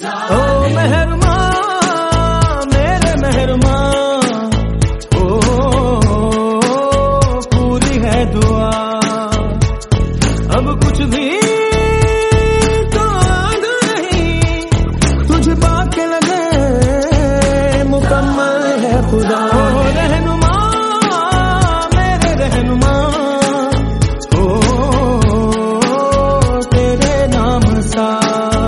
ओ मेहरमा मेरे मेहरमा ओ, ओ पूरी है दुआ। अब कुछ भी तो नहीं तुझ पाके लगे मुकम्मल है खुदा।